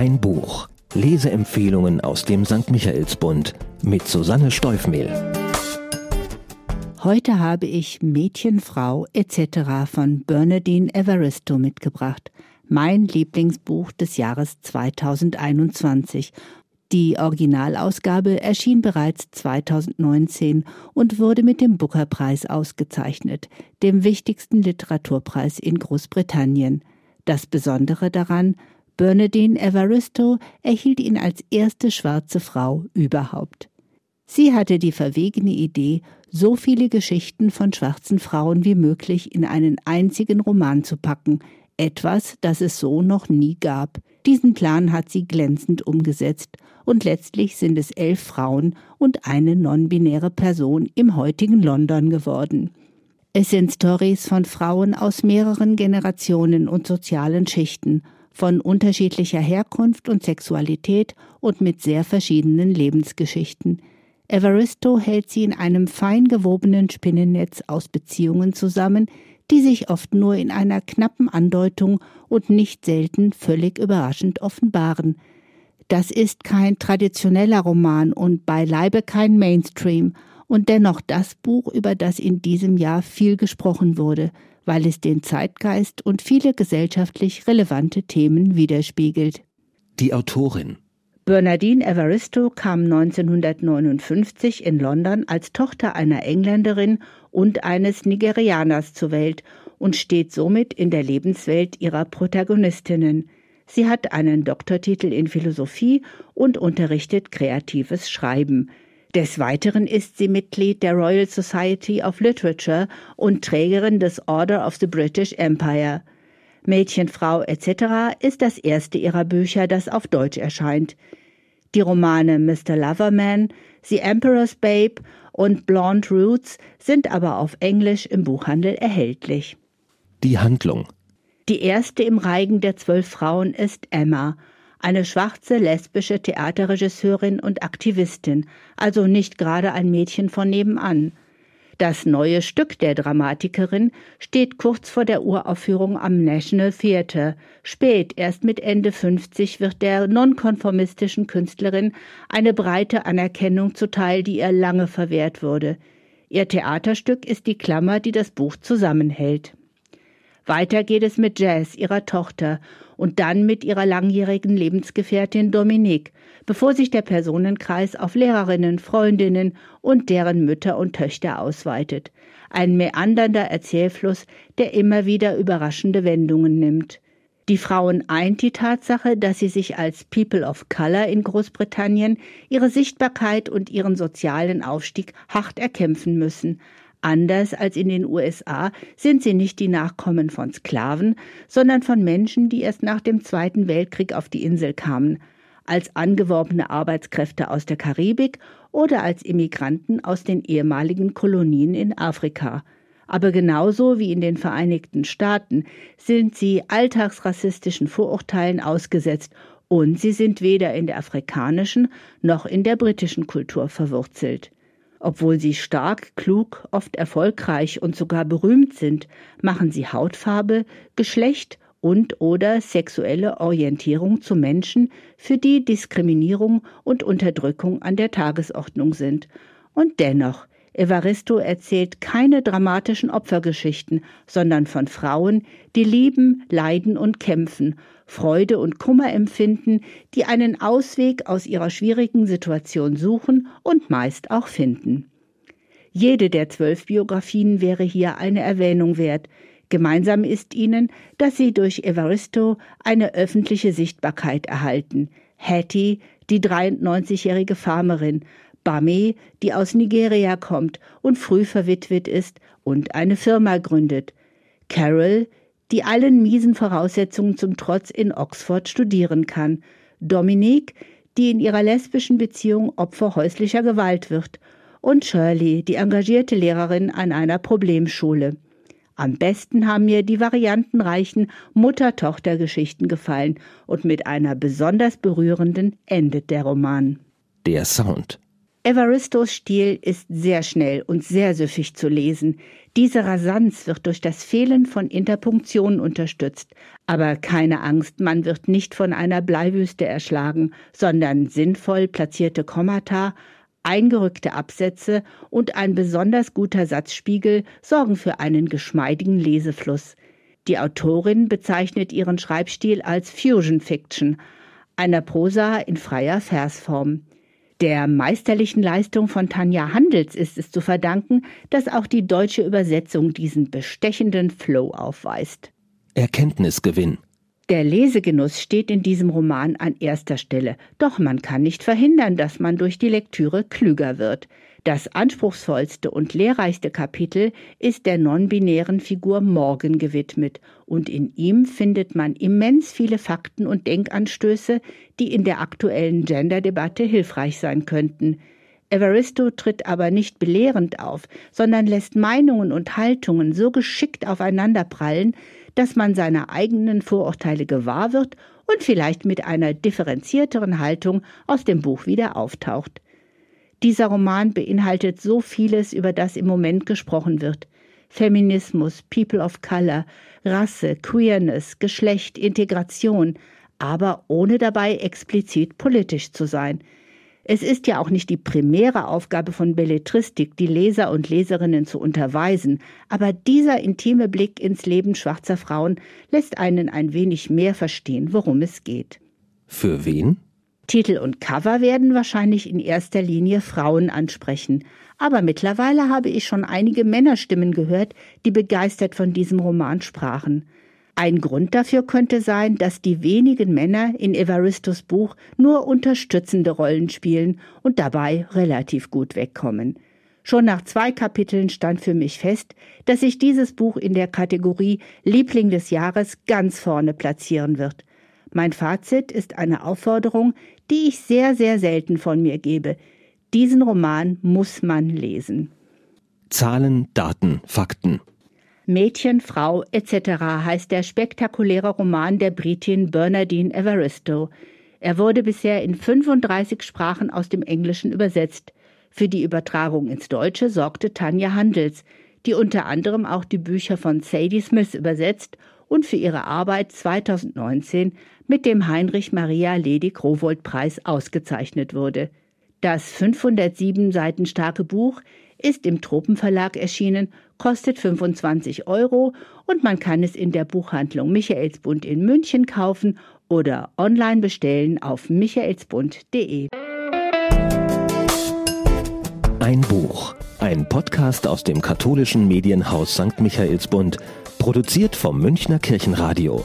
Ein Buch. Leseempfehlungen aus dem St. Michaelsbund mit Susanne Steufmehl. Heute habe ich Mädchen, Frau etc. von Bernadine Evaristo mitgebracht. Mein Lieblingsbuch des Jahres 2021. Die Originalausgabe erschien bereits 2019 und wurde mit dem Booker-Preis ausgezeichnet, dem wichtigsten Literaturpreis in Großbritannien. Das Besondere daran, Bernadine Evaristo erhielt ihn als erste schwarze Frau überhaupt. Sie hatte die verwegene Idee, so viele Geschichten von schwarzen Frauen wie möglich in einen einzigen Roman zu packen, etwas, das es so noch nie gab. Diesen Plan hat sie glänzend umgesetzt, und letztlich sind es elf Frauen und eine non-binäre Person im heutigen London geworden. Es sind Stories von Frauen aus mehreren Generationen und sozialen Schichten, von unterschiedlicher Herkunft und Sexualität und mit sehr verschiedenen Lebensgeschichten. Evaristo hält sie in einem fein gewobenen Spinnennetz aus Beziehungen zusammen, die sich oft nur in einer knappen Andeutung und nicht selten völlig überraschend offenbaren. Das ist kein traditioneller Roman und beileibe kein Mainstream und dennoch das Buch, über das in diesem Jahr viel gesprochen wurde, weil es den Zeitgeist und viele gesellschaftlich relevante Themen widerspiegelt. Die Autorin Bernadine Evaristo kam 1959 in London als Tochter einer Engländerin und eines Nigerianers zur Welt und steht somit in der Lebenswelt ihrer Protagonistinnen. Sie hat einen Doktortitel in Philosophie und unterrichtet kreatives Schreiben. Des Weiteren ist sie Mitglied der Royal Society of Literature und Trägerin des Order of the British Empire. Mädchen, Frau etc. ist das erste ihrer Bücher, das auf Deutsch erscheint. Die Romane Mr. Loverman, The Emperor's Babe und Blonde Roots sind aber auf Englisch im Buchhandel erhältlich. Die Handlung Die erste im Reigen der zwölf Frauen ist Emma, eine schwarze lesbische Theaterregisseurin und Aktivistin, also nicht gerade ein Mädchen von nebenan. Das neue Stück der Dramatikerin steht kurz vor der Uraufführung am National Theatre. Spät, erst mit Ende 50, wird der nonkonformistischen Künstlerin eine breite Anerkennung zuteil, die ihr lange verwehrt wurde. Ihr Theaterstück ist die Klammer, die das Buch zusammenhält. Weiter geht es mit Jazz, ihrer Tochter, und dann mit ihrer langjährigen Lebensgefährtin Dominique, bevor sich der Personenkreis auf Lehrerinnen, Freundinnen und deren Mütter und Töchter ausweitet. Ein meandernder Erzählfluss, der immer wieder überraschende Wendungen nimmt. Die Frauen eint die Tatsache, dass sie sich als People of Color in Großbritannien ihre Sichtbarkeit und ihren sozialen Aufstieg hart erkämpfen müssen, Anders als in den USA sind sie nicht die Nachkommen von Sklaven, sondern von Menschen, die erst nach dem Zweiten Weltkrieg auf die Insel kamen, als angeworbene Arbeitskräfte aus der Karibik oder als Immigranten aus den ehemaligen Kolonien in Afrika. Aber genauso wie in den Vereinigten Staaten sind sie alltagsrassistischen Vorurteilen ausgesetzt und sie sind weder in der afrikanischen noch in der britischen Kultur verwurzelt. Obwohl sie stark, klug, oft erfolgreich und sogar berühmt sind, machen sie Hautfarbe, Geschlecht und oder sexuelle Orientierung zu Menschen, für die Diskriminierung und Unterdrückung an der Tagesordnung sind. Und dennoch, Evaristo erzählt keine dramatischen Opfergeschichten, sondern von Frauen, die lieben, leiden und kämpfen Freude und Kummer empfinden, die einen Ausweg aus ihrer schwierigen Situation suchen und meist auch finden. Jede der zwölf Biografien wäre hier eine Erwähnung wert. Gemeinsam ist ihnen, dass sie durch Evaristo eine öffentliche Sichtbarkeit erhalten. Hattie, die 93-jährige Farmerin, Bame, die aus Nigeria kommt und früh verwitwet ist und eine Firma gründet, Carol, die allen miesen Voraussetzungen zum Trotz in Oxford studieren kann, Dominique, die in ihrer lesbischen Beziehung Opfer häuslicher Gewalt wird, und Shirley, die engagierte Lehrerin an einer Problemschule. Am besten haben mir die variantenreichen Mutter-Tochter-Geschichten gefallen und mit einer besonders berührenden endet der Roman. Der Sound. Evaristos Stil ist sehr schnell und sehr süffig zu lesen. Diese Rasanz wird durch das Fehlen von Interpunktionen unterstützt. Aber keine Angst, man wird nicht von einer Bleiwüste erschlagen, sondern sinnvoll platzierte Kommata, eingerückte Absätze und ein besonders guter Satzspiegel sorgen für einen geschmeidigen Lesefluss. Die Autorin bezeichnet ihren Schreibstil als Fusion Fiction, einer Prosa in freier Versform. Der meisterlichen Leistung von Tanja Handels ist es zu verdanken, dass auch die deutsche Übersetzung diesen bestechenden Flow aufweist. Erkenntnisgewinn. Der Lesegenuss steht in diesem Roman an erster Stelle, doch man kann nicht verhindern, dass man durch die Lektüre klüger wird. Das anspruchsvollste und lehrreichste Kapitel ist der non-binären Figur Morgan gewidmet, und in ihm findet man immens viele Fakten und Denkanstöße, die in der aktuellen Gender-Debatte hilfreich sein könnten. Evaristo tritt aber nicht belehrend auf, sondern lässt Meinungen und Haltungen so geschickt aufeinanderprallen, dass man seiner eigenen Vorurteile gewahr wird und vielleicht mit einer differenzierteren Haltung aus dem Buch wieder auftaucht. Dieser Roman beinhaltet so vieles, über das im Moment gesprochen wird. Feminismus, People of Color, Rasse, Queerness, Geschlecht, Integration, aber ohne dabei explizit politisch zu sein. Es ist ja auch nicht die primäre Aufgabe von Belletristik, die Leser und Leserinnen zu unterweisen, aber dieser intime Blick ins Leben schwarzer Frauen lässt einen ein wenig mehr verstehen, worum es geht. Für wen? Titel und Cover werden wahrscheinlich in erster Linie Frauen ansprechen, aber mittlerweile habe ich schon einige Männerstimmen gehört, die begeistert von diesem Roman sprachen. Ein Grund dafür könnte sein, dass die wenigen Männer in Evaristos Buch nur unterstützende Rollen spielen und dabei relativ gut wegkommen. Schon nach zwei Kapiteln stand für mich fest, dass sich dieses Buch in der Kategorie Liebling des Jahres ganz vorne platzieren wird. Mein Fazit ist eine Aufforderung, die ich sehr, sehr selten von mir gebe. Diesen Roman muss man lesen. Zahlen, Daten, Fakten. Mädchen, Frau etc. heißt der spektakuläre Roman der Britin Bernardine Evaristo. Er wurde bisher in 35 Sprachen aus dem Englischen übersetzt. Für die Übertragung ins Deutsche sorgte Tanja Handels, die unter anderem auch die Bücher von Sadie Smith übersetzt und für ihre Arbeit 2019 mit dem Heinrich Maria Ledig Rowold Preis ausgezeichnet wurde. Das 507 Seiten starke Buch ist im Tropenverlag erschienen, kostet 25 Euro und man kann es in der Buchhandlung Michaelsbund in München kaufen oder online bestellen auf michaelsbund.de. Ein Buch, ein Podcast aus dem katholischen Medienhaus St. Michaelsbund, produziert vom Münchner Kirchenradio.